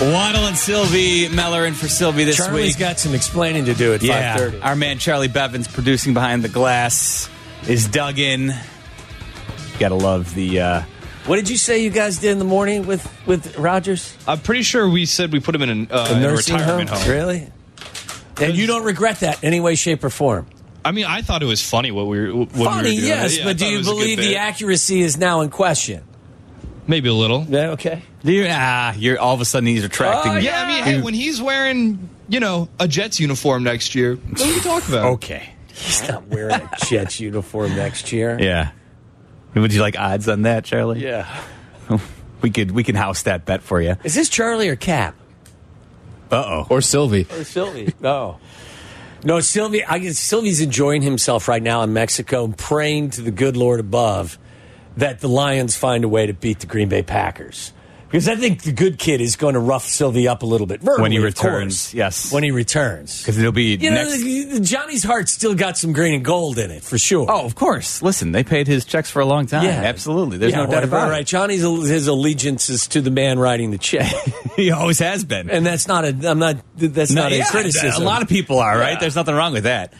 Waddle and Silvy Meller in for Silvy this Charlie's week. Charlie's got some explaining to do at yeah, 5.30. our man Charlie Bevins producing behind the glass is dug in. Gotta love the. Uh, What did you say you guys did in the morning with, with Rodgers? I'm pretty sure we said we put him in, an, uh, A in a nursing retirement home? home. Really? And you don't regret that in any way, shape, or form? I mean, I thought it was funny what we were when we were Funny, yes. Yeah, but do you was a good believe the accuracy is now in question? Maybe a little. Yeah, okay. You're, ah, you're all of a sudden he's attracting. Oh, Yeah, I mean, hey, when he's wearing, you know, a Jets uniform next year, what are we talk about? Okay. He's not wearing a Jets uniform next year. Yeah. Would you like odds on that, Charlie? Yeah. We could we can house that bet for you. Is this Charlie or Cap? Uh oh. Or Silvy. Or Silvy? no. No, Silvy. I guess Silvy's enjoying himself right now in Mexico and praying to the good Lord above that the Lions find a way to beat the Green Bay Packers. Because I think the good kid is going to rough Silvy up a little bit verbally, When he returns, course. yes. When he returns, Because it'll be you next. the Johnny's heart still got some green and gold in it for sure. Oh, of course. Listen, they paid his checks for a long time. Yeah, absolutely. There's Yeah, no doubt about Right, it. Johnny's his allegiance is to the man writing the check, he always has been. and that's not a. I'm not. That's not yeah, a criticism. A lot of people are, right? There's nothing wrong with that.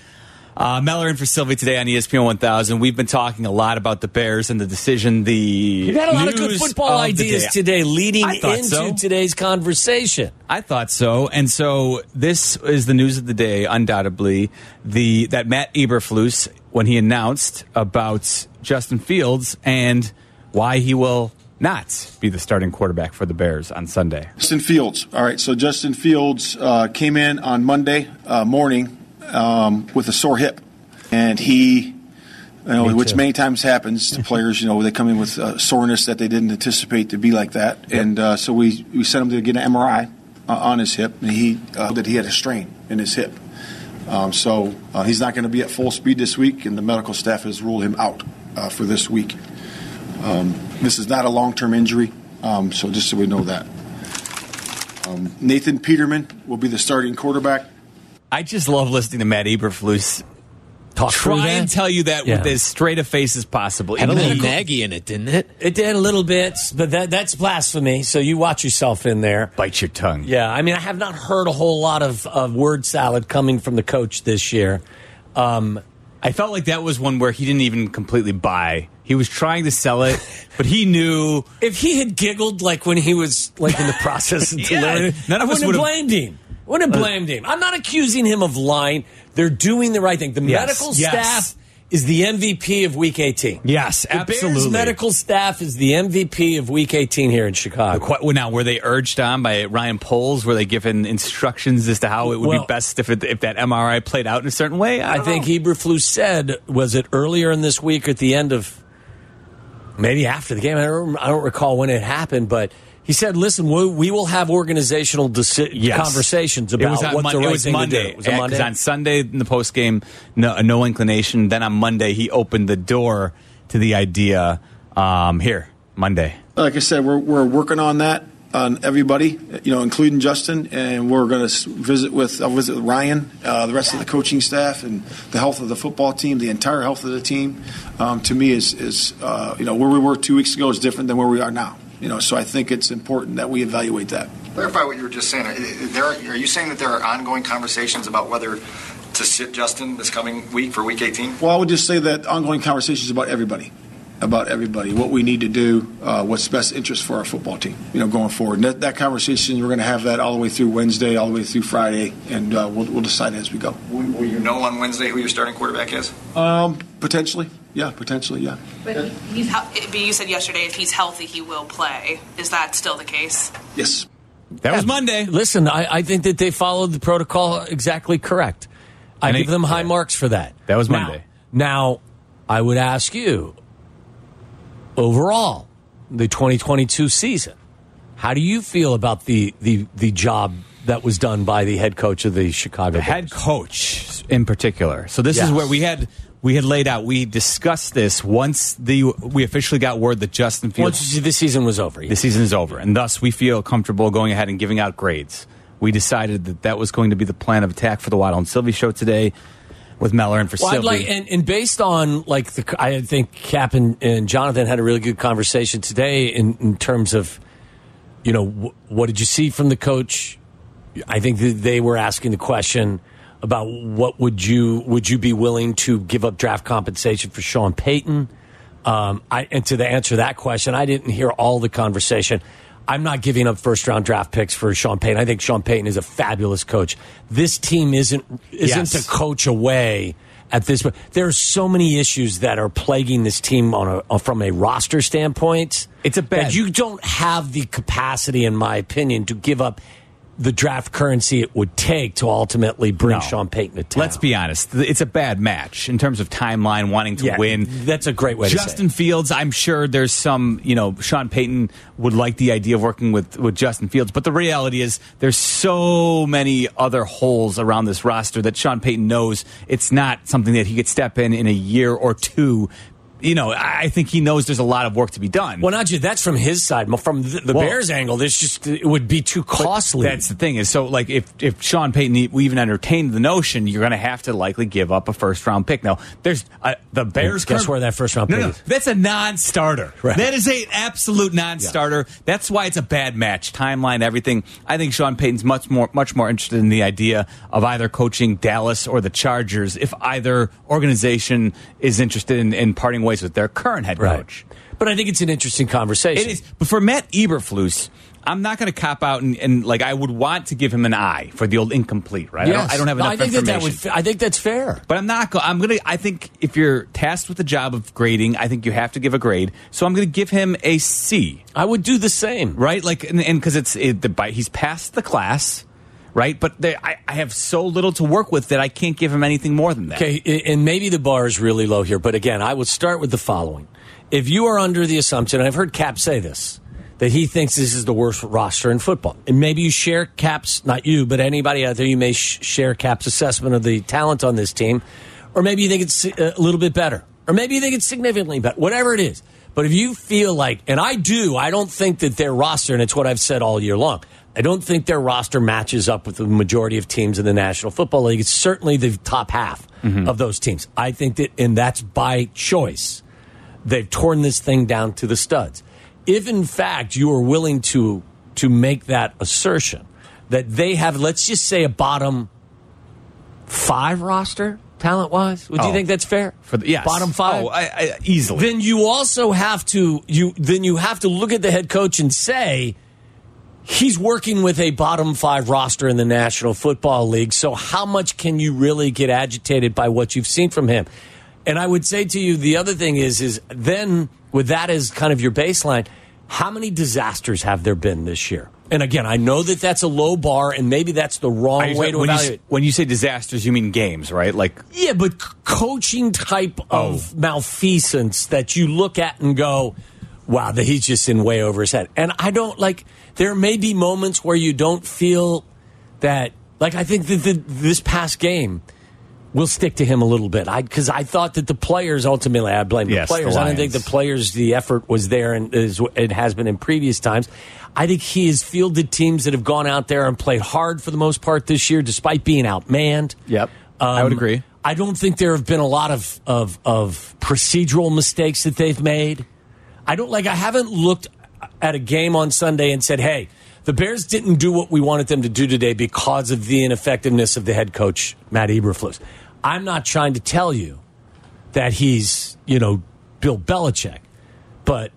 Uh, Meller in for Silvy today on ESPN 1000. We've been talking a lot about the Bears and the decision. The You got a lot of good football of ideas today leading I into so. today's conversation. I thought so, and so this is the news of the day. Undoubtedly, the that Matt Eberflus when he announced about Justin Fields and why he will not be the starting quarterback for the Bears on Sunday. Justin Fields. All right, so Justin Fields uh, came in on Monday uh, morning um, with a sore hip, and he, you know, which many times happens to players. You know, they come in with uh, soreness that they didn't anticipate to be like that, and uh, so we we sent him to get an MRI uh, on his hip, and he uh, that he had a strain in his hip. Um, so uh, he's not going to be at full speed this week, and the medical staff has ruled him out uh, for this week. Um, this is not a long-term injury, um, so just so we know that. Um, Nathan Peterman will be the starting quarterback. I just love listening to Matt Eberflus Talk through try that. and tell you that Yeah. with as straight a face as possible. Had a little though- Maggie in it, didn't it? It did a little bit, but that, that's blasphemy. So you watch yourself in there. Bite your tongue. Yeah, I mean, I have not heard a whole lot of, of word salad coming from the coach this year. Um, I felt like that was one where he didn't even completely buy. He was trying to sell it, but he knew if he had giggled like when he was like in the process of Yeah, delivering, none of I us wouldn't have would've- blamed him. Wouldn't have uh, blamed him. I'm not accusing him of lying. They're doing the right thing. The Yes, medical yes. staff is the MVP of Week 18. Yes, absolutely. The Bears absolutely. medical staff is the MVP of Week 18 here in Chicago. Qu- well, Now, were they urged on by Ryan Poles? Were they given instructions as to how it would Well- be best if it, if that MRI played out in a certain way? I, I think. Eberflus said, was it earlier in this week or at the end of maybe after the game? I don't, I don't recall when it happened, but he said, listen, we, we will have organizational deci- Yes. conversations about was on what Mon- the right it was thing Monday. to do. Was it Monday? on Sunday in the post game, no, no inclination. Then on Monday, he opened the door to the idea. Um, here, Monday. Like I said, we're, we're working on that on everybody, you know, including Justin, and we're going to visit with I'll visit with Ryan, uh, the rest of the coaching staff, and the health of the football team, the entire health of the team. Um, to me, is is uh, you know where we were two weeks ago is different than where we are now. You know, so I think it's important that we evaluate that. Clarify what you were just saying. Are- are you saying that there are ongoing conversations about whether to sit Justin this coming week for Week 18? Well, I would just say that ongoing conversations about everybody, about everybody, what we need to do, uh, what's best interest for our football team, you know, going forward. And that, that conversation, we're going to have that all the way through Wednesday, all the way through Friday, and uh, we'll, we'll decide as we go. Will will you know on Wednesday who your starting quarterback is? Um, potentially, yeah, potentially, yeah. But he's, hel- eh, but you said yesterday if he's healthy, he will play. Is that still the case? Yes. That was Monday. Listen, I, I think that they followed the protocol exactly correct. I And give it- them high yeah. marks for that. That was Monday. Now, I would ask you, overall, the 2022 season, how do you feel about the the the job that was done by the head coach of the Chicago the head coach in particular. So this Yes. is where we had we had laid out. We discussed this once the we officially got word that Justin Fields Once the season was over, the season is over, and thus we feel comfortable going ahead and giving out grades. We decided that that was going to be the plan of attack for the Waddle and Silvy show today with Meller and for Well, Silvy. like, and, and based on like the, I think Cap and, and Jonathan had a really good conversation today in, in terms of, you know, wh- what did you see from the coach? I think that they were asking the question about what would you would you be willing to give up draft compensation for Sean Payton? Um, I, and to the answer that question, I didn't hear all the conversation. I'm not giving up first round draft picks for Sean Payton. I think Sean Payton is a fabulous coach. This team isn't isn't Yes. a coach away at this point. There are so many issues that are plaguing this team on a from a roster standpoint. It's a bad- you don't have the capacity, in my opinion, to give up the draft currency it would take to ultimately bring No. Sean Payton to town. Let's be honest. It's a bad match in terms of timeline, wanting to Yeah, win. That's a great way to say Justin. Fields, I'm sure there's some, you know, Sean Payton would like the idea of working with, with Justin Fields, but the reality is there's so many other holes around this roster that Sean Payton knows it's not something that he could step in in a year or two. You know, I think he knows there's a lot of work to be done. Well, not just that's from his side. From the, the Well- Bears' angle, this just it would be too costly. That's the thing is so like if if Sean Payton we even entertained the notion you're going to have to likely give up a first round pick. Now there's uh, the Bears. Guess current- where that first round No, pick no, is? that's a non-starter. Right. That is a absolute non-starter. That's why it's a bad match. Timeline, everything. I think Sean Payton's much more much more interested in the idea of either coaching Dallas or the Chargers if either organization is interested in, in parting ways with their current head right. coach. But I think it's an interesting conversation. It is, but for Matt Eberflus, I'm not going to cop out and, and like I would want to give him an eye for the old incomplete, right? I, don't, I don't have No, enough I think that, that information. would. I think that's fair. but I'm not. Go- I'm gonna. I think if you're tasked with the job of grading, I think you have to give a grade. So I'm gonna give him a C, I would do the same. right? Like, and because it's it, the he's passed the class, right? But there, I, I have so little to work with that I can't give him anything more than that. Okay, and maybe the bar is really low here, but again, I would start with the following. If you are under the assumption, and I've heard Cap say this, that he thinks this is the worst roster in football, and maybe you share Cap's, not you, but anybody out there, you may sh- share Cap's assessment of the talent on this team, or maybe you think it's uh, a little bit better, or maybe you think it's significantly better, whatever it is. But if you feel like, and I do, I don't think that their roster, and it's what I've said all year long, I don't think their roster matches up with the majority of teams in the National Football League. It's certainly the top half mm-hmm. of those teams. I think that, and that's by choice. They've torn this thing down to the studs. If in fact you are willing to to make that assertion that they have, let's just say a bottom five roster talent wise, would you Oh. think that's fair? For the, yes. bottom five. Oh, I, I, easily. then you also have to you then you have to look at the head coach and say he's working with a bottom five roster in the National Football League. So how much can you really get agitated by what you've seen from him? And I would say to you, the other thing is, is then with that as kind of your baseline, how many disasters have there been this year? And again, I know that that's a low bar, and maybe that's the wrong way to when, you, evaluate. when you say disasters, you mean games, right? Like Yeah, but coaching type of oh. malfeasance that you look at and go, wow, that he's just in way over his head. And I don't like, there may be moments where you don't feel that, like, I think that the, this past game will stick to him a little bit. I Because I thought that the players, ultimately, I blame Yes, the the players. I don't think the players, the effort was there and is, it has been in previous times. I think he has fielded teams that have gone out there and played hard for the most part this year, despite being outmanned. Yep. I would um, agree. I don't think there have been a lot of, of of procedural mistakes that they've made. I don't like. I haven't looked at a game on Sunday and said, "Hey, the Bears didn't do what we wanted them to do today because of the ineffectiveness of the head coach Matt Eberflus." I'm not trying to tell you that he's you know Bill Belichick, but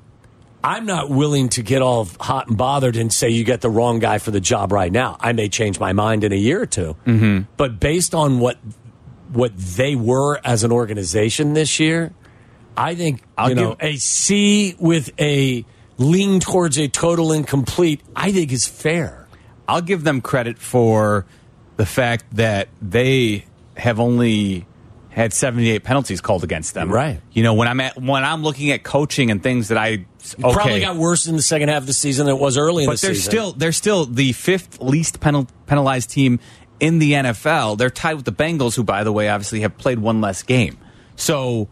I'm not willing to get all hot and bothered and say you get the wrong guy for the job right now. I may change my mind in a year or 2 mm-hmm. but based on what what they were as an organization this year, I think I'll you know give- a C with a lean towards a total incomplete. I think is fair. I'll give them credit for the fact that they have only had 78 penalties called against them. Right. You know, when I'm at when I'm looking at coaching and things that I okay, Probably got worse in the second half of the season than it was early in but the they're season. still they're still the fifth least penal, penalized team in the NFL. They're tied with the Bengals, who, by the way, obviously have played one less game. So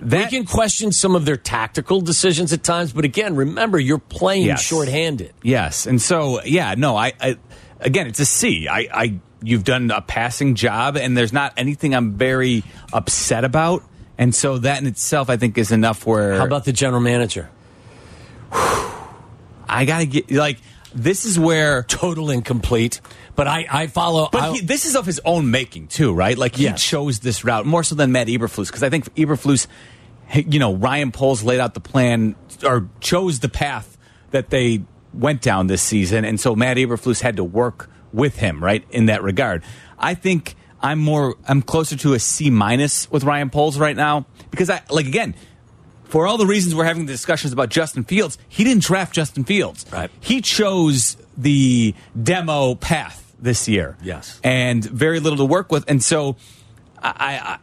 that we can question some of their tactical decisions at times, but again, remember you're playing Yes. shorthanded. Yes, and so yeah, no, I, I again, it's a C. I, I, you've done a passing job, and there's not anything I'm very upset about, and so that in itself, I think, is enough. Where How about the general manager? I gotta get like this is where total incomplete. But I, I follow. But he, this is of his own making too, right? Like he Yes. chose this route more so than Matt Eberflus because I think Eberflus, you know, Ryan Poles laid out the plan or chose the path that they went down this season, and so Matt Eberflus had to work with him, right? In that regard, I think I'm more I'm closer to a C minus with Ryan Poles right now because I like again. For all the reasons we're having the discussions about Justin Fields, he didn't draft Justin Fields. Right. He chose the demo path this year. Yes. And very little to work with. And so I,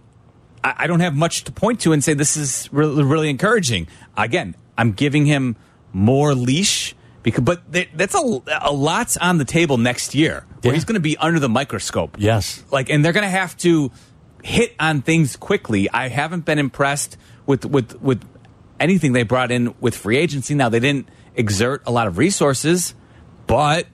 I, I- don't have much to point to and say this is really, really encouraging. Again, I'm giving him more leash because, but that's a, a lot's on the table next year where Yeah. he's going to be under the microscope. Yes. Like, and they're going to have to hit on things quickly. I haven't been impressed with, with, with anything they brought in with free agency. Now, they didn't exert a lot of resources, but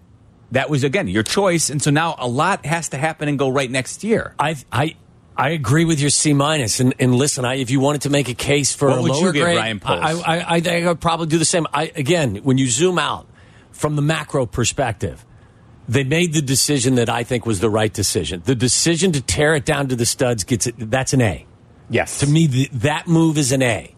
that was, again, your choice. And so now a lot has to happen and go right next year. I I I agree with your C minus. And, and listen, I, if you wanted to make a case for What a lower grade, Ryan? I, I, I think I would probably do the same. I, again, when you zoom out from the macro perspective, they made the decision that I think was the right decision. The decision to tear it down to the studs gets it. That's an A. Yes. To me, the, that move is an A.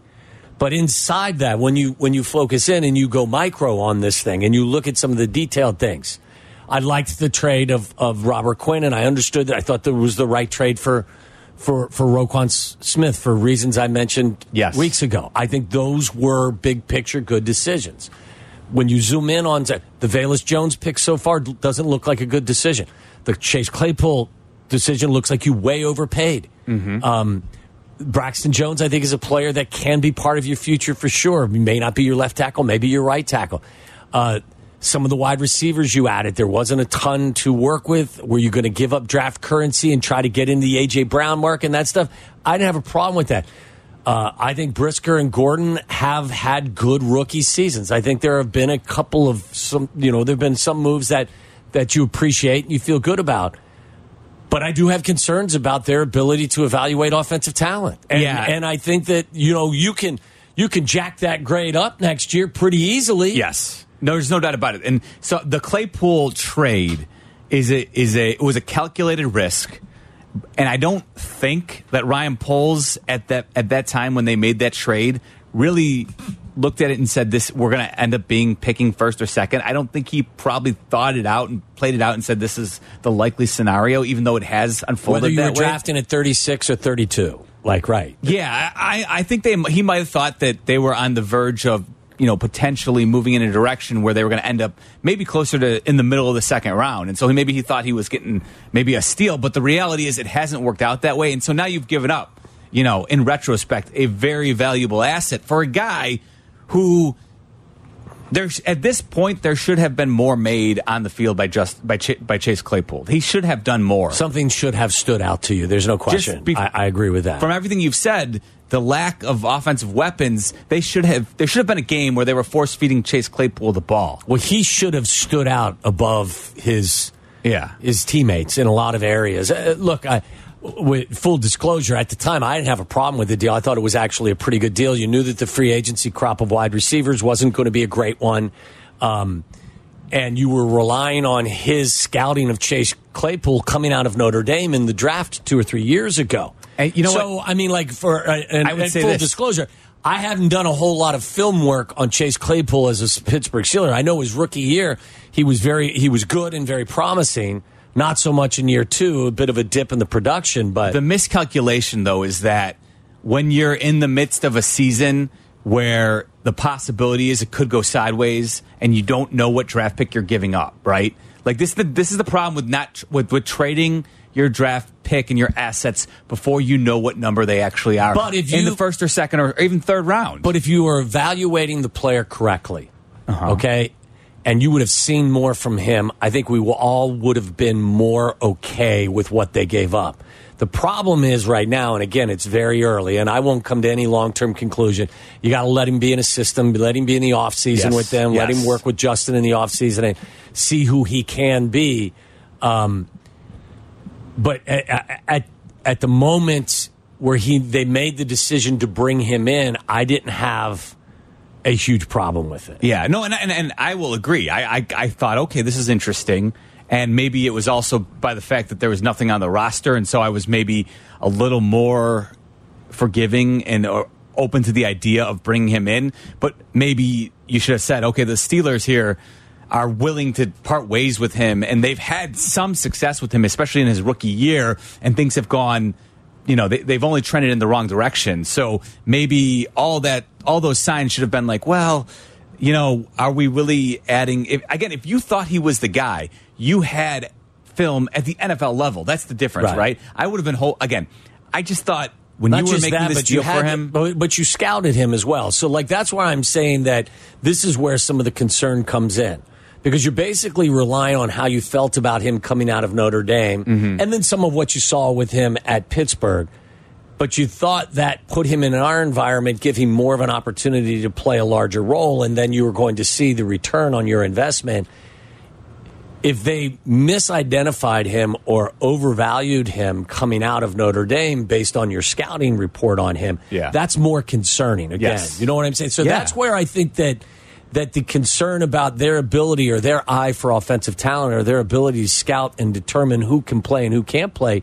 But inside that, when you when you focus in and you go micro on this thing and you look at some of the detailed things, I liked the trade of, of Robert Quinn, and I understood that I thought that was the right trade for for for Roquan Smith for reasons I mentioned Yes. weeks ago. I think those were big picture good decisions. When you zoom in on the Velus Jones pick so far, doesn't look like a good decision. The Chase Claypool decision looks like you way overpaid. Um, Braxton Jones, I think, is a player that can be part of your future for sure. He may not be your left tackle, maybe your right tackle. Uh, some of the wide receivers you added, there wasn't a ton to work with. Were you going to give up draft currency and try to get in the A.J. Brown mark and that stuff? I didn't have a problem with that. Uh, I think Brisker and Gordon have had good rookie seasons. I think there have been a couple of some, you know, there have been some moves that that you appreciate and you feel good about. But I do have concerns about their ability to evaluate offensive talent. And, Yeah. and I think that you know you can you can jack that grade up next year pretty easily. Yes, no, there's no doubt about it. And so the Claypool trade is a is a it was a calculated risk, and I don't think that Ryan Poles at that at that time when they made that trade really looked at it and said this we're going to end up being picking first or second. I don't think he probably thought it out and played it out and said this is the likely scenario, even though it has unfolded Whether you were way. drafting at 36 or 32. Like, right. Yeah, I, I think they he might have thought that they were on the verge of you know potentially moving in a direction where they were going to end up maybe closer to in the middle of the second round, and so he, maybe he thought he was getting maybe a steal, but the reality is it hasn't worked out that way, and so now you've given up, you know, in retrospect, a very valuable asset for a guy who. There's at this point there should have been more made on the field by just by Ch- by Chase Claypool. He should have done more. Something should have stood out to you. There's no question. be- I, I agree with that. From everything you've said, the lack of offensive weapons, they should have. There should have been a game where they were force feeding Chase Claypool the ball. well, he should have stood out above his Yeah. his teammates in a lot of areas. Uh, look, I, with full disclosure, at the time, I didn't have a problem with the deal. I thought it was actually a pretty good deal. You knew that the free agency crop of wide receivers wasn't going to be a great one. Um, and you were relying on his scouting of Chase Claypool coming out of Notre Dame in the draft two or three years ago. And you know so, I mean, like for uh, and, I would and say full this. disclosure, I haven't done a whole lot of film work on Chase Claypool as a Pittsburgh Steeler. I know his rookie year he was very he was good and very promising. Not so much in year two, a bit of a dip in the production, but The miscalculation, though, is that when you're in the midst of a season where the possibility is it could go sideways and you don't know what draft pick you're giving up, right? Like this, the, this is the problem with not with, with trading your draft pick and your assets before you know what number they actually are. But if you, in the first or second or even third round, But if you are evaluating the player correctly, Uh-huh. okay, and you would have seen more from him, I think we all would have been more okay with what they gave up. The problem is right now, and again, it's very early, and I won't come to any long term conclusion. You got to let him be in a system, let him be in the offseason Yes, with them, let him work with Justin in the offseason and see who he can be. Um, but at, at at the moment where he they made the decision to bring him in, I didn't have a huge problem with it. Yeah, no, and and, and I will agree. I, I I thought, okay, this is interesting, and maybe it was also by the fact that there was nothing on the roster, and so I was maybe a little more forgiving and or open to the idea of bringing him in. But maybe you should have said, okay, the Steelers here are willing to part ways with him, and they've had some success with him, especially in his rookie year, and things have gone. You know, they, they've only trended in the wrong direction. So maybe all that, all those signs should have been like, well, you know, are we really adding? If, again, if you thought he was the guy, you had film at the NFL level. That's the difference, Right. right? I would have been whole again. I just thought when Not you were just making that, this deal had, for him, but, but you scouted him as well. So, like, that's why I'm saying that this is where some of the concern comes in. Because you're basically relying on how you felt about him coming out of Notre Dame Mm-hmm. and then some of what you saw with him at Pittsburgh. But you thought that put him in our environment, give him more of an opportunity to play a larger role, and then you were going to see the return on your investment. If they misidentified him or overvalued him coming out of Notre Dame based on your scouting report on him, Yeah. that's more concerning. Again, Yes. you know what I'm saying. So Yeah. that's where I think that that the concern about their ability or their eye for offensive talent or their ability to scout and determine who can play and who can't play,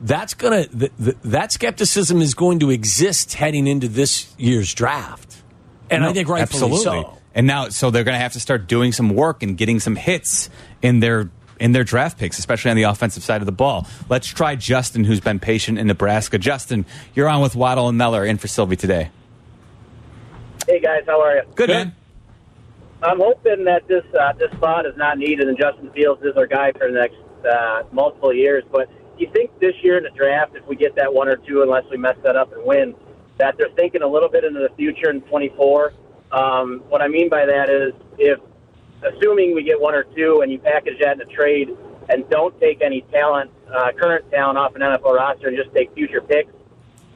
that's gonna th- th- that skepticism is going to exist heading into this year's draft, and I No, think rightfully so. And now, so they're going to have to start doing some work and getting some hits in their in their draft picks, especially on the offensive side of the ball. Let's try Justin, who's been patient in Nebraska. Justin, you're on with Waddle and Meller in for Silvy today. Hey guys, how are you? Good, man. I'm hoping that this uh, this spot is not needed, and Justin Fields is our guy for the next uh, multiple years. But do you think this year in the draft, if we get that one or two, unless we mess that up and win, that they're thinking a little bit into the future in 24? Um, what I mean by that is, if assuming we get one or two, and you package that in a trade and don't take any talent, uh, current talent off an NFL roster, and just take future picks.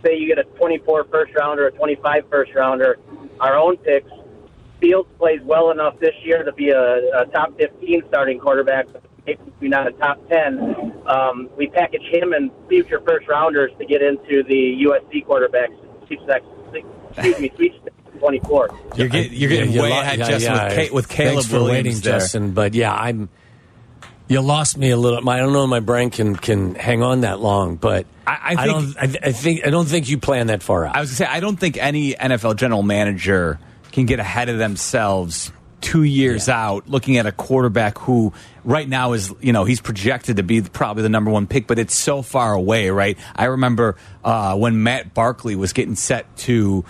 Say you get a 24 first rounder, a 25 first rounder, our own picks. Fields plays well enough this year to be a, a top 15 starting quarterback, maybe not a top 10. Um, we package him and future first rounders to get into the USC quarterbacks. Sweepstakes- Excuse me, sweepstakes 24. You're, get, you're getting you way lo- ahead, yeah, Justin, yeah. with, Ca- with Caleb Thanks for Williams waiting, there. Justin. But yeah, I'm. You lost me a little. I don't know. if My brain can can hang on that long, but I- I don't. I, I think I don't think you plan that far out. I was going to say, I don't think any NFL general manager can get ahead of themselves two years out looking at a quarterback who right now is, you know, he's projected to be probably the number one pick, but it's so far away, right? I remember uh, when Matt Barkley was getting set to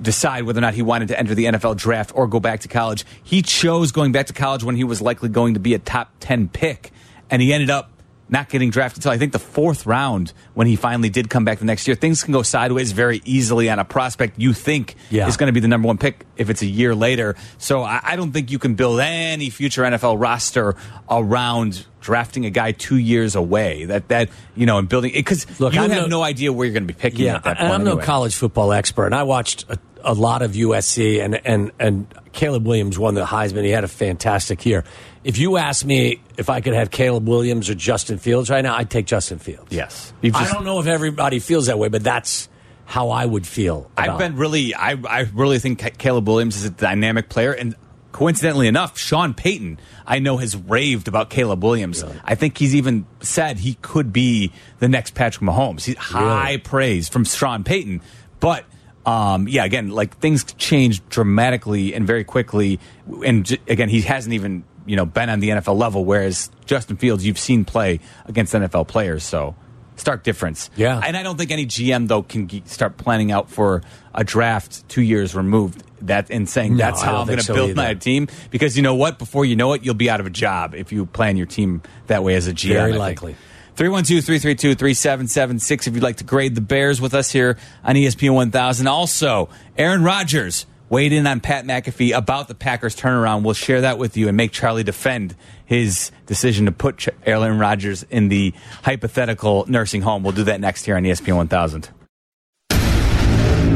decide whether or not he wanted to enter the NFL draft or go back to college. He chose going back to college when he was likely going to be a top 10 pick, and he ended up not getting drafted until I think the fourth round when he finally did come back the next year. Things can go sideways very easily on a prospect you think Yeah. is going to be the number one pick if it's a year later. So I, I don't think you can build any future NFL roster around drafting a guy two years away. That that you know, and building because you Look, have I'm no- no idea where you're going to be picking yeah, at that and point. I'm no college football expert, and I watched a, a lot of USC, and and and Caleb Williams won the Heisman. He had a fantastic year. If you ask me if I could have Caleb Williams or Justin Fields right now, I'd take Justin Fields. Yes, You've I don't know if everybody feels that way, but that's how I would feel. I've been really, I, I really think Caleb Williams is a dynamic player, and coincidentally enough, Sean Payton, I know, has raved about Caleb Williams. I think he's even said he could be the next Patrick Mahomes. He's high Really? praise from Sean Payton, but. Um, yeah, again, like things change dramatically and very quickly. And j- again, he hasn't even you know been on the NFL level, whereas Justin Fields, you've seen play against NFL players, so stark difference. Yeah, and I don't think any GM though can start planning out for a draft two years removed that and saying no, that's how I'm going to so build either. my team because you know what? Before you know it, you'll be out of a job if you plan your team that way as a GM. Very likely. 312 332 3776 if you'd like to grade the Bears with us here on ESPN 1000. Also, Aaron Rodgers weighed in on Pat McAfee about the Packers turnaround. We'll share that with you and make Charlie defend his decision to put Aaron Rodgers in the hypothetical nursing home. We'll do that next here on ESPN 1000.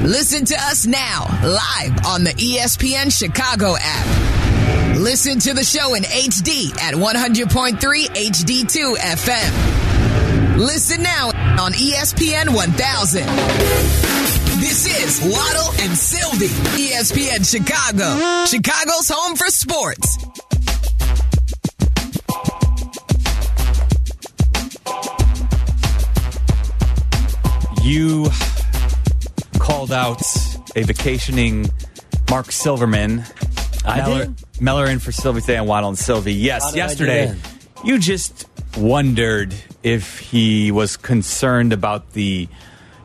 Listen to us now, live on the ESPN Chicago app. Listen to the show in HD at 100.3 HD2 FM Listen now on ESPN 1000. This is Waddle and Silvy, ESPN Chicago, Chicago's home for sports. You called out a vacationing Marc Silverman. I Meller, did? Meller in for Silvy today on Waddle and Silvy. Yes, How did I do yesterday. You just wondered if he was concerned about the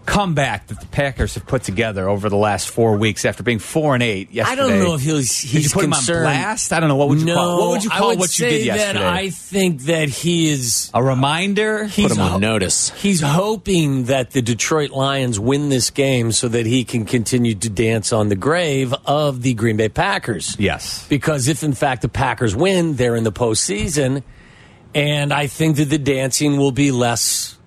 comeback that the Packers have put together over the last four weeks after being four and eight yesterday. I don't know if he was. He's Did you put concerned. him on blast? I don't know. What would you no, call? What would you call would what you did yesterday? That I think that he is. a reminder. He's Put him on notice. He's hoping that the Detroit Lions win this game so that he can continue to dance on the grave of the Green Bay Packers. yes. Because if in fact the Packers win, they're in the postseason, and I think that the dancing will be less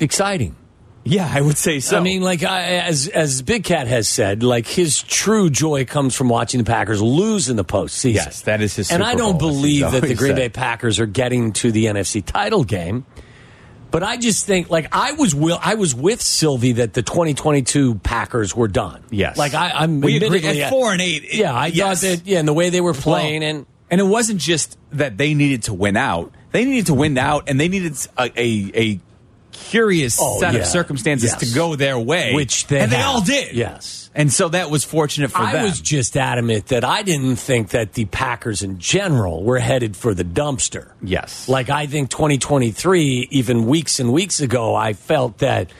exciting. Yeah, I would say so. I mean, like I, as as Big Cat has said, like his true joy comes from watching the Packers lose in the postseason. Yes, that is his And Super I don't Bowl, believe that the Green said. Bay Packers are getting to the NFC title game. But I just think, like I was, will I was with Silvy that the 2022 Packers were done. Yes. like I, I'm We agree. admittedly At four and eight, it- Yeah, I yes. thought that. Yeah, and the way they were playing, Well, and and it wasn't just that they needed to win out; they needed to win out, and they needed a a, a curious Oh, set yeah. of circumstances Yes. to go their way, Which they and they all did. Yes. and so that was fortunate for I them. I was just adamant that I didn't think that the Packers in general were headed for the dumpster. yes, Like I think 2023, even weeks and weeks ago, I felt that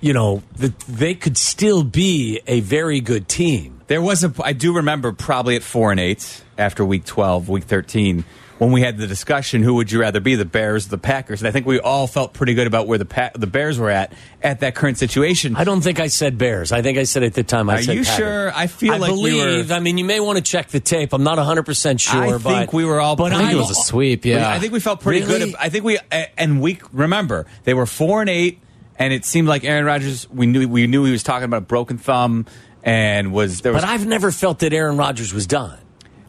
you know that they could still be a very good team. There was a. I do remember probably at four and eight after week twelve, week thirteen. When we had the discussion, who would you rather be, the Bears, or the Packers? And I think we all felt pretty good about where the pa- the Bears were at at that current situation. I don't think I said Bears. I think I said at the time. I Are said you Packers. sure? I feel I like we believe. were- I mean, you may want to check the tape. I'm not 100 percent sure. I but, think we were all But I think it was a sweep. Yeah, I think we felt pretty Really? good. I think we and we remember they were four and eight, and it seemed like Aaron Rodgers. We knew we knew he was talking about a broken thumb, and was there was But I've never felt that Aaron Rodgers was done.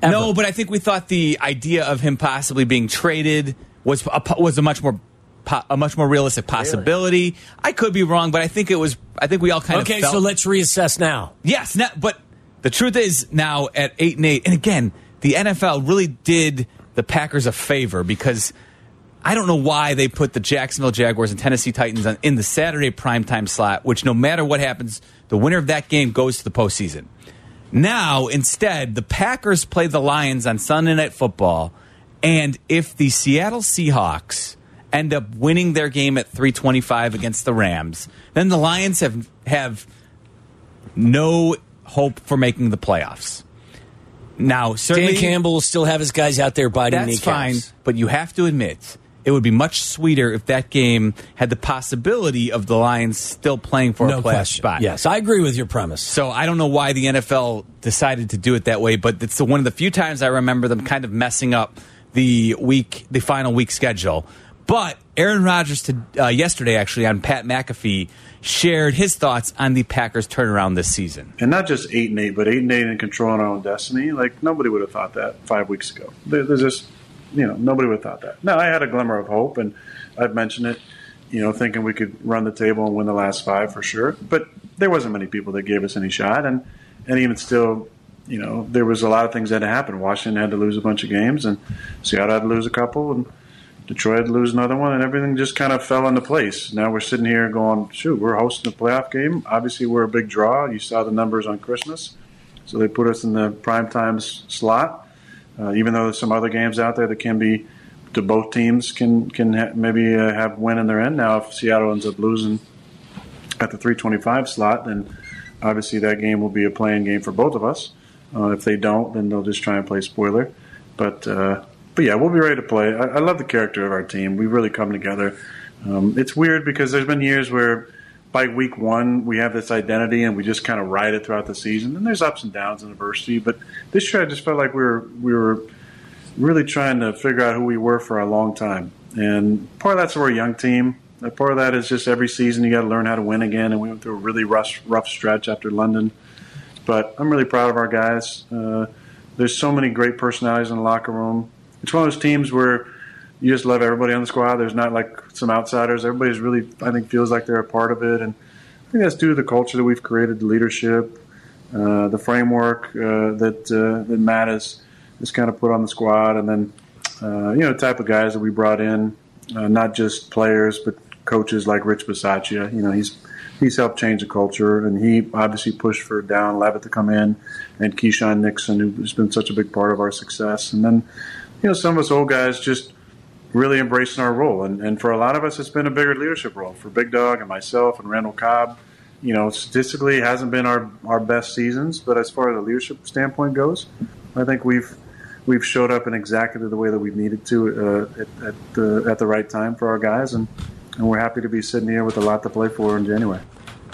Ever. no. But I think we thought the idea of him possibly being traded was a, was a much more. A much more realistic possibility. I could be wrong, but I think it was. I think we all kind Okay, of okay. so let's reassess now. Yes, now, but the truth is now at eight and eight, and again, the NFL really did the Packers a favor because I don't know why they put the Jacksonville Jaguars and Tennessee Titans on, in the Saturday primetime slot, which no matter what happens, the winner of that game goes to the postseason. Now, instead, the Packers play the Lions on Sunday Night Football, and if the Seattle Seahawks end up winning their game at 325 against the Rams, then the Lions have have no hope for making the playoffs. Now, certainly Dan Campbell will still have his guys out there biting that's kneecaps. fine, but you have to admit it would be much sweeter if that game had the possibility of the Lions still playing for No a playoff question. spot. Yes, I agree with your premise. So I don't know why the NFL decided to do it that way, but it's the, one of the few times I remember them kind of messing up the week, the final week schedule. But Aaron Rodgers to, uh, yesterday, actually on Pat McAfee, shared his thoughts on the Packers' turnaround this season. and not just eight and eight, but eight and eight and controlling our own destiny. Like nobody would have thought that five weeks ago. There, there's just, you know, nobody would have thought that. Now I had a glimmer of hope, and I've mentioned it, you know, thinking we could run the table and win the last five for sure. But there wasn't many people that gave us any shot, and and even still, you know, there was a lot of things that had to happen. Washington had to lose a bunch of games, and Seattle had to lose a couple, and Detroit had to lose another one, and everything just kind of fell into place. Now we're sitting here going, shoot, we're hosting a playoff game. Obviously, we're a big draw. You saw the numbers on Christmas, so they put us in the prime times slot. Uh, even though there's some other games out there that can be, to both teams can can ha- maybe uh, have win in their end. Now, if Seattle ends up losing at the 325 slot, then obviously that game will be a playing game for both of us. Uh, if they don't, then they'll just try and play spoiler. But uh, but yeah, we'll be ready to play. I, I love the character of our team. We've really come together. Um, it's weird because there's been years where by week one we have this identity and we just kind of ride it throughout the season. And there's ups and downs and adversity, but this year I just felt like we were we were really trying to figure out who we were for a long time. And part of that's we're a young team. Part of that is just every season you got to learn how to win again. And we went through a really rough, rough stretch after London. But I'm really proud of our guys. Uh, there's so many great personalities in the locker room. It's one of those teams where you just love everybody on the squad. There's not like some outsiders. Everybody's really, I think, feels like they're a part of it. And I think that's due to the culture that we've created, the leadership, uh, the framework uh, that uh, that Matt has kind of put on the squad, and then uh, you know the type of guys that we brought in, uh, not just players but coaches like Rich Bisaccia. You know he's he's helped change the culture, and he obviously pushed for Dallin Leavitt to come in, and Keisean Nixon, who's been such a big part of our success, and then you know some of us old guys just really embracing our role, and, and for a lot of us, it's been a bigger leadership role. For Big Dog and myself and Randall Cobb, you know, statistically, it hasn't been our our best seasons, but as far as a leadership standpoint goes, I think we've we've showed up in exactly the way that we've needed to uh, at, at the at the right time for our guys, and and we're happy to be sitting here with a lot to play for in January.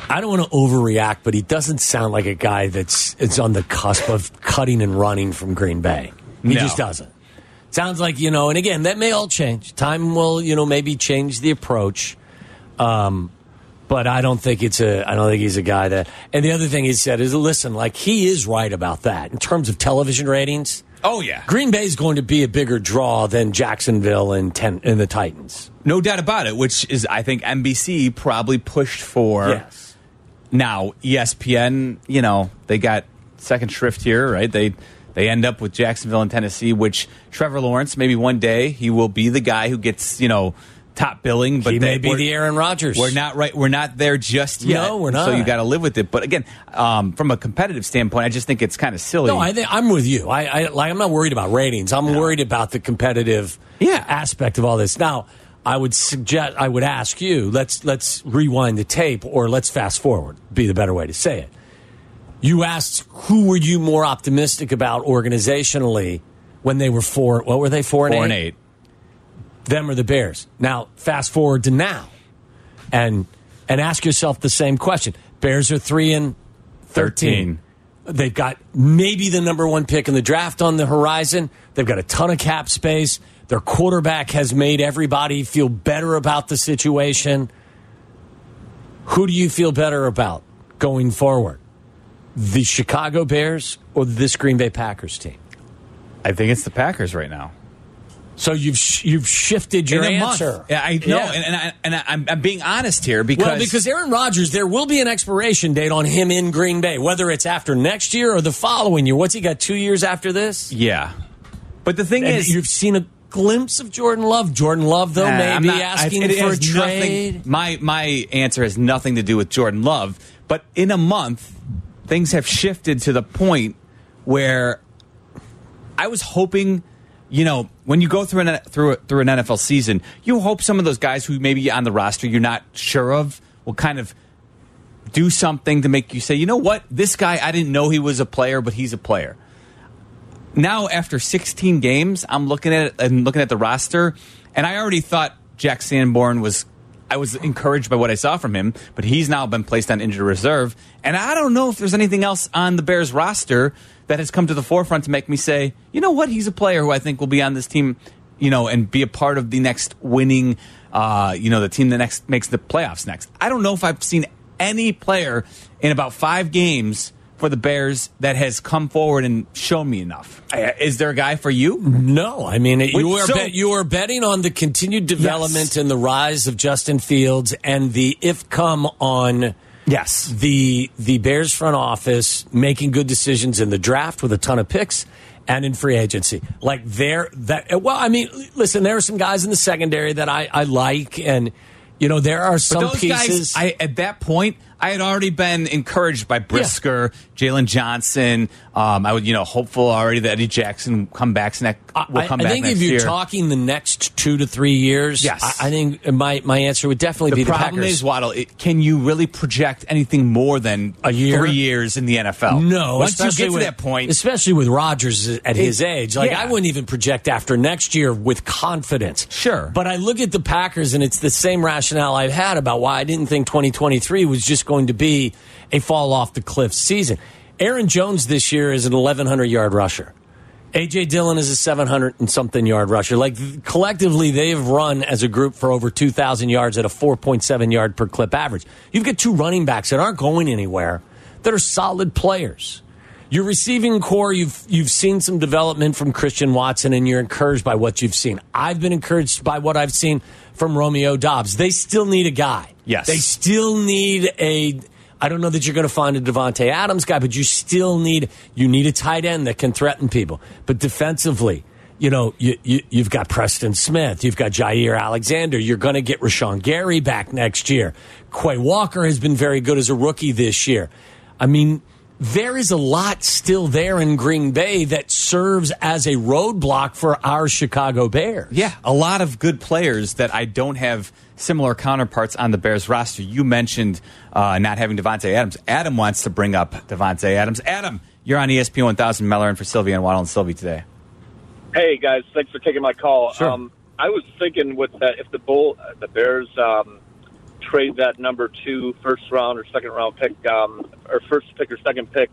I don't want to overreact, but he doesn't sound like a guy that's it's on the cusp of cutting and running from Green Bay. He No. just doesn't. Sounds like you know, and again, that may all change. Time will you know maybe change the approach. Um, but I don't think it's a. I don't think he's a guy that. And the other thing he said is, listen, like he is right about that in terms of television ratings. Oh yeah, Green Bay is going to be a bigger draw than Jacksonville and ten and the Titans. no doubt about it. Which is, I think, NBC probably pushed for. Yes. Now ESPN, you know, they got second shrift here, right? They they end up with Jacksonville and Tennessee, which Trevor Lawrence maybe one day he will be the guy who gets you know top billing, but he they- may be the Aaron Rodgers. We're not right. We're not there just yet. No, we're not. So you got to live with it. But again, um, from a competitive standpoint, I just think it's kind of silly. No, I think I'm with you. I, I like. I'm not worried about ratings. I'm worried about the competitive Yeah. aspect of all this. Now, I would suggest. I would ask you. Let's let's rewind the tape, or let's fast forward. Be the better way to say it. You asked who were you more optimistic about organizationally when they were four. What were they four and four eight? and eight. them or the Bears. Now, fast forward to now, and and ask yourself the same question. Bears are three and thirteen. They've got maybe the number one pick in the draft on the horizon. They've got a ton of cap space. Their quarterback has made everybody feel better about the situation. Who do you feel better about going forward? The Chicago Bears or this Green Bay Packers team? I think it's the Packers right now. So you've sh- you've shifted your in a answer. month. Yeah, I know, Yeah. and, and, I, and I, I'm, I'm being honest here because Well, because Aaron Rodgers, there will be an expiration date on him in Green Bay, whether it's after next year or the following year. What's he got? Two years after this? yeah. But the thing And is, you've seen a glimpse of Jordan Love. Jordan Love, though, Nah, may I'm be not- asking it for a has nothing- trade. my my answer has nothing to do with Jordan Love, but in a month, things have shifted to the point where I was hoping, you know, when you go through an through through an NFL season, you hope some of those guys who maybe on the roster you're not sure of will kind of do something to make you say, you know what, this guy I didn't know he was a player, but he's a player now after 16 games, I'm looking at and looking at the roster, and I already thought Jack Sanborn was. I was encouraged by what I saw from him, but he's now been placed on injured reserve, and I don't know if there's anything else on the Bears roster that has come to the forefront to make me say, you know what, he's a player who I think will be on this team, you know, and be a part of the next winning, uh, you know, the team that next makes the playoffs next. I don't know if I've seen any player in about five games for the Bears that has come forward and shown me enough. Is there a guy for you? No, I mean you are so- bet, you are betting on the continued development Yes. and the rise of Justin Fields and the if come on Yes. the the Bears front office making good decisions in the draft with a ton of picks and in free agency. Like there that well, I mean, listen, there are some guys in the secondary that I, I like and you know, there are some But those pieces guys, I, at that point, I had already been encouraged by Brisker, Jaylon Johnson. Um, I would, you know, hopeful already that Eddie Jackson come back next. Will I, come I back think next if you're year. talking the next two to three years, Yes. I, I think my, my answer would definitely be the the problem Packers. is Waddle. It, can you really project anything more than A year? three years in the NFL? No, once you get to with- that point, especially with Rodgers at his age, like yeah. I wouldn't even project after next year with confidence. Sure. but I look at the Packers, and it's the same rationale I've had about why I didn't think 2023 was just going to be a fall off the cliff season. Aaron Jones this year is an 1,100 yard rusher. AJ Dillon is a 700 and something yard rusher. Like collectively, they've run as a group for over 2,000 yards at a 4.7 yard per clip average. You've got two running backs that aren't going anywhere that are solid players. Your receiving corps, you've you've seen some development from Christian Watson, and you're encouraged by what you've seen. I've been encouraged by what I've seen from Romeo Doubs. They still need a guy. Yes. they still need a I don't know that you're going to find a Davante Adams guy, but you still need you need a tight end that can threaten people. But defensively, you know, you, you you've got Preston Smith, you've got Jaire Alexander, you're going to get Rashan Gary back next year. Quay Walker has been very good as a rookie this year. I mean, there is a lot still there in Green Bay that serves as a roadblock for our Chicago Bears. Yeah, a lot of good players that I don't have similar counterparts on the Bears roster. You mentioned uh, not having Davante Adams. Adam wants to bring up Davante Adams. Adam, you're on ESPN 1000 Meller and for Sylvia and Waddle and Silvy today. Hey guys, thanks for taking my call. Sure. Um, I was thinking with that if the bull, the Bears um, trade that number two first round or second round pick, um, or first pick or second pick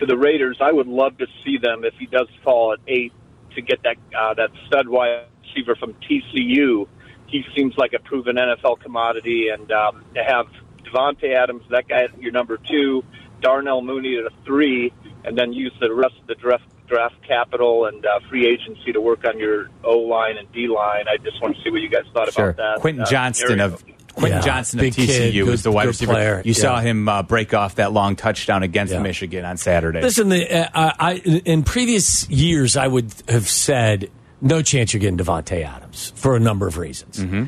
to the Raiders, I would love to see them if he does fall at eight to get that uh, that stud wide receiver from TCU. He seems like a proven NFL commodity, and um, to have Davante Adams, that guy your number two, Darnell Mooney at a three, and then use the rest of the draft draft capital and uh, free agency to work on your O line and D line. I just want to see what you guys thought Sure. about that. Quentin uh, Johnston scenario. of Quentin Yeah, Johnston of big TCU kid, was the good- wide receiver. player, You saw him uh, break off that long touchdown against Yeah. Michigan on Saturday. Listen, the, uh, I, in previous years, I would have said no chance you're getting Davante Adams for a number of reasons. Mm-hmm.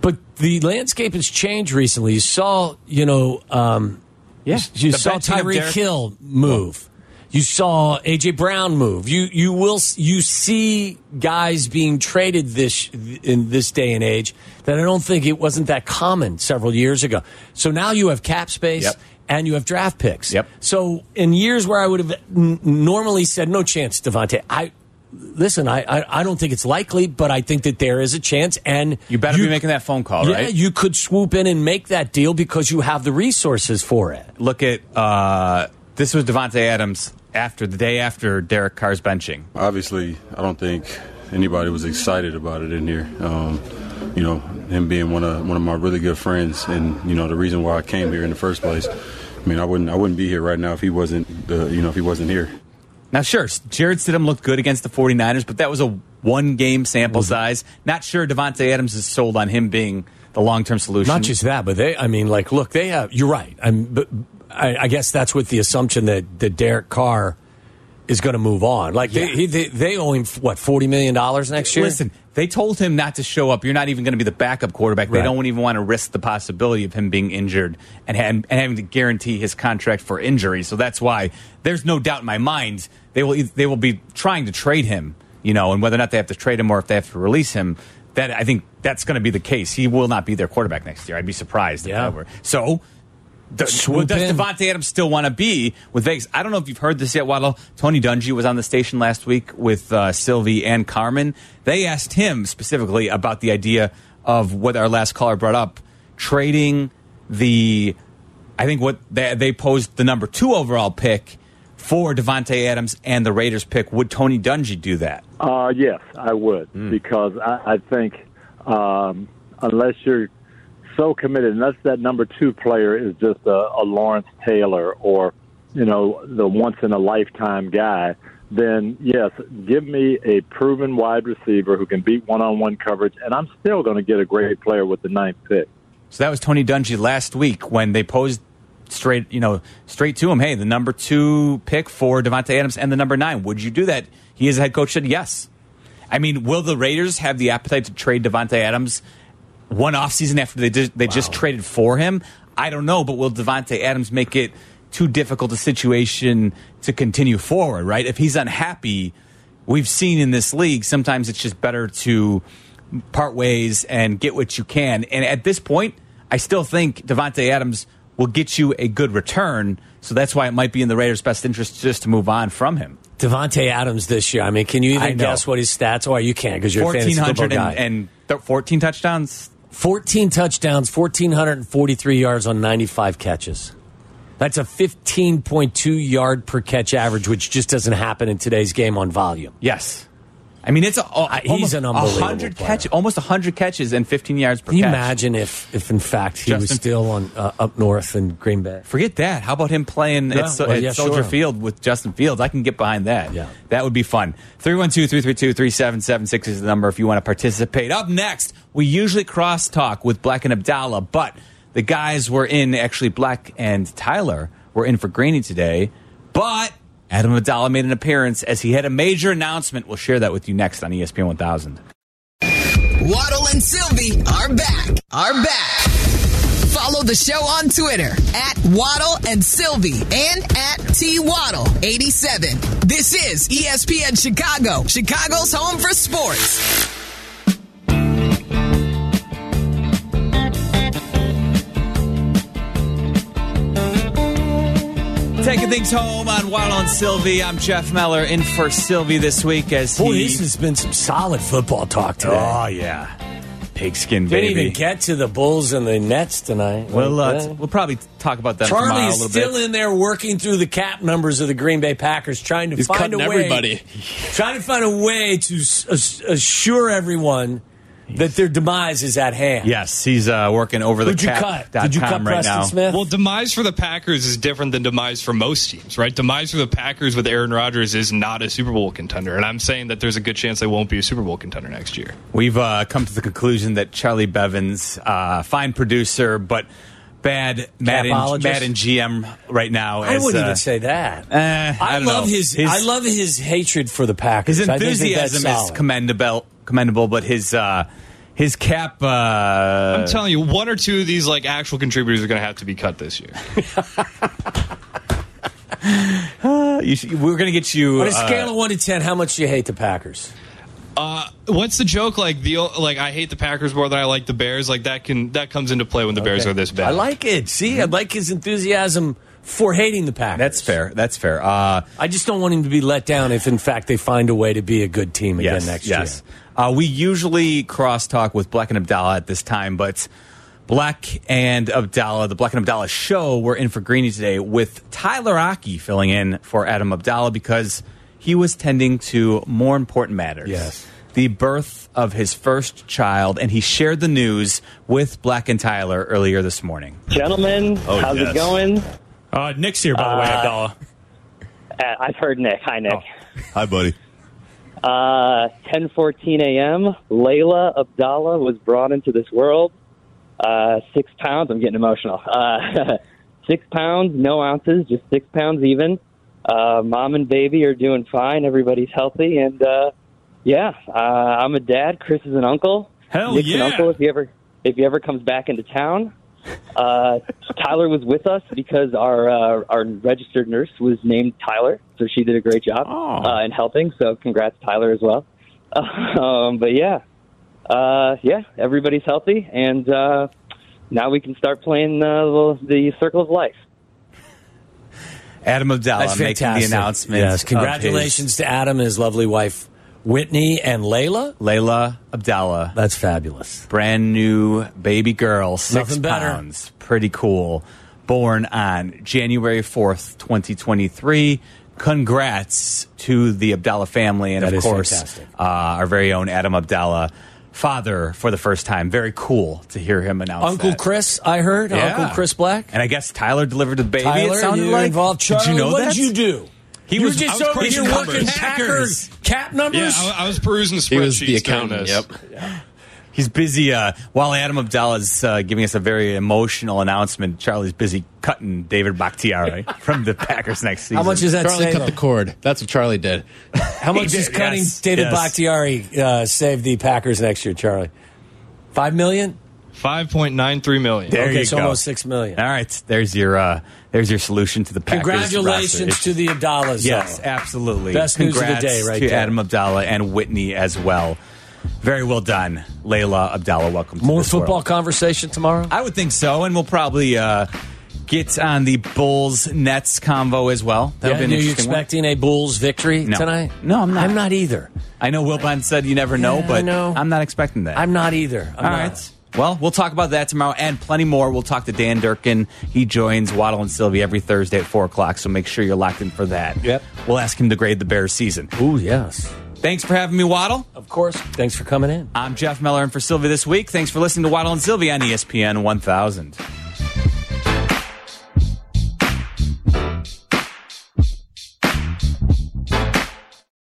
But the landscape has changed recently. You saw, you know, um, Yeah. you The saw Tyreek Hill move. You saw AJ Brown move. You you will you see guys being traded this in this day and age that I don't think it wasn't that common several years ago. So now you have cap space Yep. and you have draft picks. Yep. So in years where I would have n- normally said no chance, Davante, I listen. I, I I don't think it's likely, but I think that there is a chance, and you better be making that phone call, yeah, right? you could swoop in and make that deal because you have the resources for it. Look at uh, this was Davante Adams after the day after Derek Carr's benching. Obviously, I don't think anybody was excited about it in here. Um, you know, him being one of one of my really good friends, and you know the reason why I came here in the first place. I mean, I wouldn't I wouldn't be here right now if he wasn't the you know if he wasn't here. Now, sure, Jarrett Stidham looked good against the 49ers, but that was a one game sample mm-hmm. size. Not sure Davante Adams is sold on him being the long term solution. Not just that, but they. I mean, like, look, they have. You're right. I'm, but I, I guess that's with the assumption that that Derek Carr is going to move on. Like they, he, they they owe him what forty million dollars next year. Listen, they told him not to show up. You're not even going to be the backup quarterback. They Right. don't even want to risk the possibility of him being injured and, ha- and having to guarantee his contract for injury. So that's why there's no doubt in my mind they will they will be trying to trade him. You know, and whether or not they have to trade him or if they have to release him, that I think that's going to be the case. He will not be their quarterback next year. I'd be surprised if Yeah. that were so. Does, Swoop does in. Davante Adams still want to be with Vegas? I don't know if you've heard this yet, Waddle. Tony Dungy was on the station last week with uh, Silvy and Carmen. They asked him specifically about the idea of what our last caller brought up, trading the, I think what they, they posed the number two overall pick for Davante Adams and the Raiders pick. Would Tony Dungy do that? Uh, yes, I would because I, I think um, unless you're so committed, unless that number two player is just a, a Lawrence Taylor or you know the once in a lifetime guy, then yes, give me a proven wide receiver who can beat one on one coverage, and I'm still going to get a great player with the ninth pick. So that was Tony Dungy last week when they posed straight, you know, straight to him. Hey, the number two pick for Davante Adams and the number nine. Would you do that? He, as a head coach, said yes. I mean, will the Raiders have the appetite to trade Davante Adams one offseason after they just, they just traded for him? I don't know, but will Davante Adams make it too difficult a situation to continue forward? Right? If he's unhappy, we've seen in this league sometimes it's just better to part ways and get what you can. And at this point, I still think Davante Adams will get you a good return. So that's why it might be in the Raiders' best interest just to move on from him. Davante Adams this year. I mean, can you even guess what his stats are? You can't because you're a fantasy football 1,400 guy. and, and th- 14 touchdowns. 14 touchdowns, 1,443 yards on 95 catches. That's a 15.2 yard per catch average, which just doesn't happen in today's game on volume. Yes. I mean, it's a, a- he's almost an unbelievable 100 player. catch, almost 100 catches and 15 yards per Can you catch. imagine if, if in fact he was still on uh, up north in Green Bay? Forget that. How about him playing Yeah, at, well, at yeah, Soldier sure. Field with Justin Fields? I can get behind that. Yeah. That would be fun. 312 332 3776 is the number if you want to participate. Up next, we usually cross talk with Black and Abdallah, but the guys were in, actually, Black and Tyler were in for Graney today, but Adam Abdallah made an appearance as he had a major announcement. We'll share that with you next on ESPN 1000. Waddle and Silvy are back. Are back. Follow the show on Twitter at Waddle and Silvy and at T Waddle 87. This is ESPN Chicago, Chicago's home for sports. Taking things home on Waddle on Silvy. I'm Jeff Meller in for Silvy this week as Boy, he. this has been some solid football talk today. Oh, yeah. Pigskin, baby. Didn't even get to the Bulls and the Nets tonight. We'll, uh, Like, t- we'll probably talk about that tomorrow a Charlie's little still bit. in there working through the cap numbers of the Green Bay Packers, trying to He's find a way, everybody. trying to find a way to assure everyone that their demise is at hand. Yes, he's uh, working over the Who'd you cut? dot Did you cut right Preston now. Smith? Well, demise for the Packers is different than demise for most teams, right? Demise for the Packers with Aaron Rodgers is not a Super Bowl contender, and I'm saying that there's a good chance they won't be a Super Bowl contender next year. We've uh, come to the conclusion that Charlie Bevins, uh, fine producer, but bad Madden, Capologist? Madden GM right now. I as, wouldn't uh, even say that. eh, I, don't love know. his, I love his hatred for the Packers. his I think that that's enthusiasm is commendable. Commendable, but his uh, his cap. Uh, I'm telling you, one or two of these like actual contributors are going to have to be cut this year. you should, we're going to get you On a uh, scale of one to ten, how much do you hate the Packers? Uh, what's the joke? Like the like, I hate the Packers more than I like the Bears. Like that can that comes into play when the Bears are this bad. I like it. See, I like his enthusiasm for hating the Packers. That's fair. That's fair. Uh, I just don't want him to be let down if, in fact, they find a way to be a good team again yes, next yes. year. Uh, we usually crosstalk with Black and Abdallah at this time, but Black and Abdallah, the Black and Abdallah show, we're in for Greeny today with Tyler Aki filling in for Adam Abdallah because he was tending to more important matters. Yes. The birth of his first child, and he shared the news with Black and Tyler earlier this morning. Gentlemen, Oh, how's yes. it going? Uh, Nick's here, by the way, Uh, Abdallah. Uh, I've heard Nick. Hi, Nick. Hi, buddy. Uh, 10:14 a.m. Layla Abdallah was brought into this world. Uh, six pounds. I'm getting emotional. Uh, six pounds, no ounces, just six pounds even. Uh, mom and baby are doing fine. Everybody's healthy, and uh, yeah, uh, I'm a dad. Chris is an uncle. Hell Nick's an uncle if he ever if he ever comes back into town. Uh, Tyler was with us because our uh, our registered nurse was named Tyler, so she did a great job uh, in helping. So congrats, Tyler, as well. um, but yeah, uh, yeah, everybody's healthy, and uh, now we can start playing uh, the, the Circle of Life. Adam Abdallah That's making the fantastic. announcement. Yes, congratulations to Adam and his lovely wife, Whitney and Layla. Layla Abdallah. That's fabulous. brand new baby girl, six Nothing better. pounds, pretty cool. Born on January fourth, twenty twenty three. Congrats to the Abdallah family, and That of course, uh, our very own Adam Abdallah, father for the first time. Very cool to hear him announce Uncle that. Chris, I heard. Yeah. Uncle Chris Black. And I guess Tyler delivered the baby. Tyler, it sounded you're like. involved. Charlie, Did you know what that? did you do? He you was were just I was over here crunching working. Packers cap numbers. Yeah, I, I was perusing the spreadsheets. He was the during accountant. this. Yep. He's busy. Uh, while Adam Abdallah is uh, giving us a very emotional announcement, Charlie's busy cutting David Bakhtiari from the Packers next season. How much is that Charlie say? cut the cord. That's what Charlie did. How much He is cutting yes, David yes. Bakhtiari uh, save the Packers next year, Charlie? Five million? Five point nine three million. There okay, you so go. almost six million. All right, there's your uh, there's your solution to the Packers. Congratulations roster. to the Abdallahs. Yes, absolutely. Best news of the day right to there. Adam Abdallah and Whitney as well. Very well done, Layla Abdallah. Welcome to More this football world. conversation tomorrow? I would think so, and we'll probably uh, get on the Bulls Nets convo as well. That'll Yeah, be an are you interesting one. expecting a Bulls victory No. tonight? No, I'm not. I'm not either. I know Wilbon said you never know, Yeah, I but know. I'm not expecting that. I'm not either. I'm All not. right. Well, we'll talk about that tomorrow and plenty more. We'll talk to Dan Durkin. He joins Waddle and Silvy every Thursday at 4 o'clock, so make sure you're locked in for that. Yep. We'll ask him to grade the Bears season. Ooh, yes. Thanks for having me, Waddle. Of course. Thanks for coming in. I'm Jeff Meller, and for Sylvia this week, thanks for listening to Waddle and Sylvia on ESPN 1000.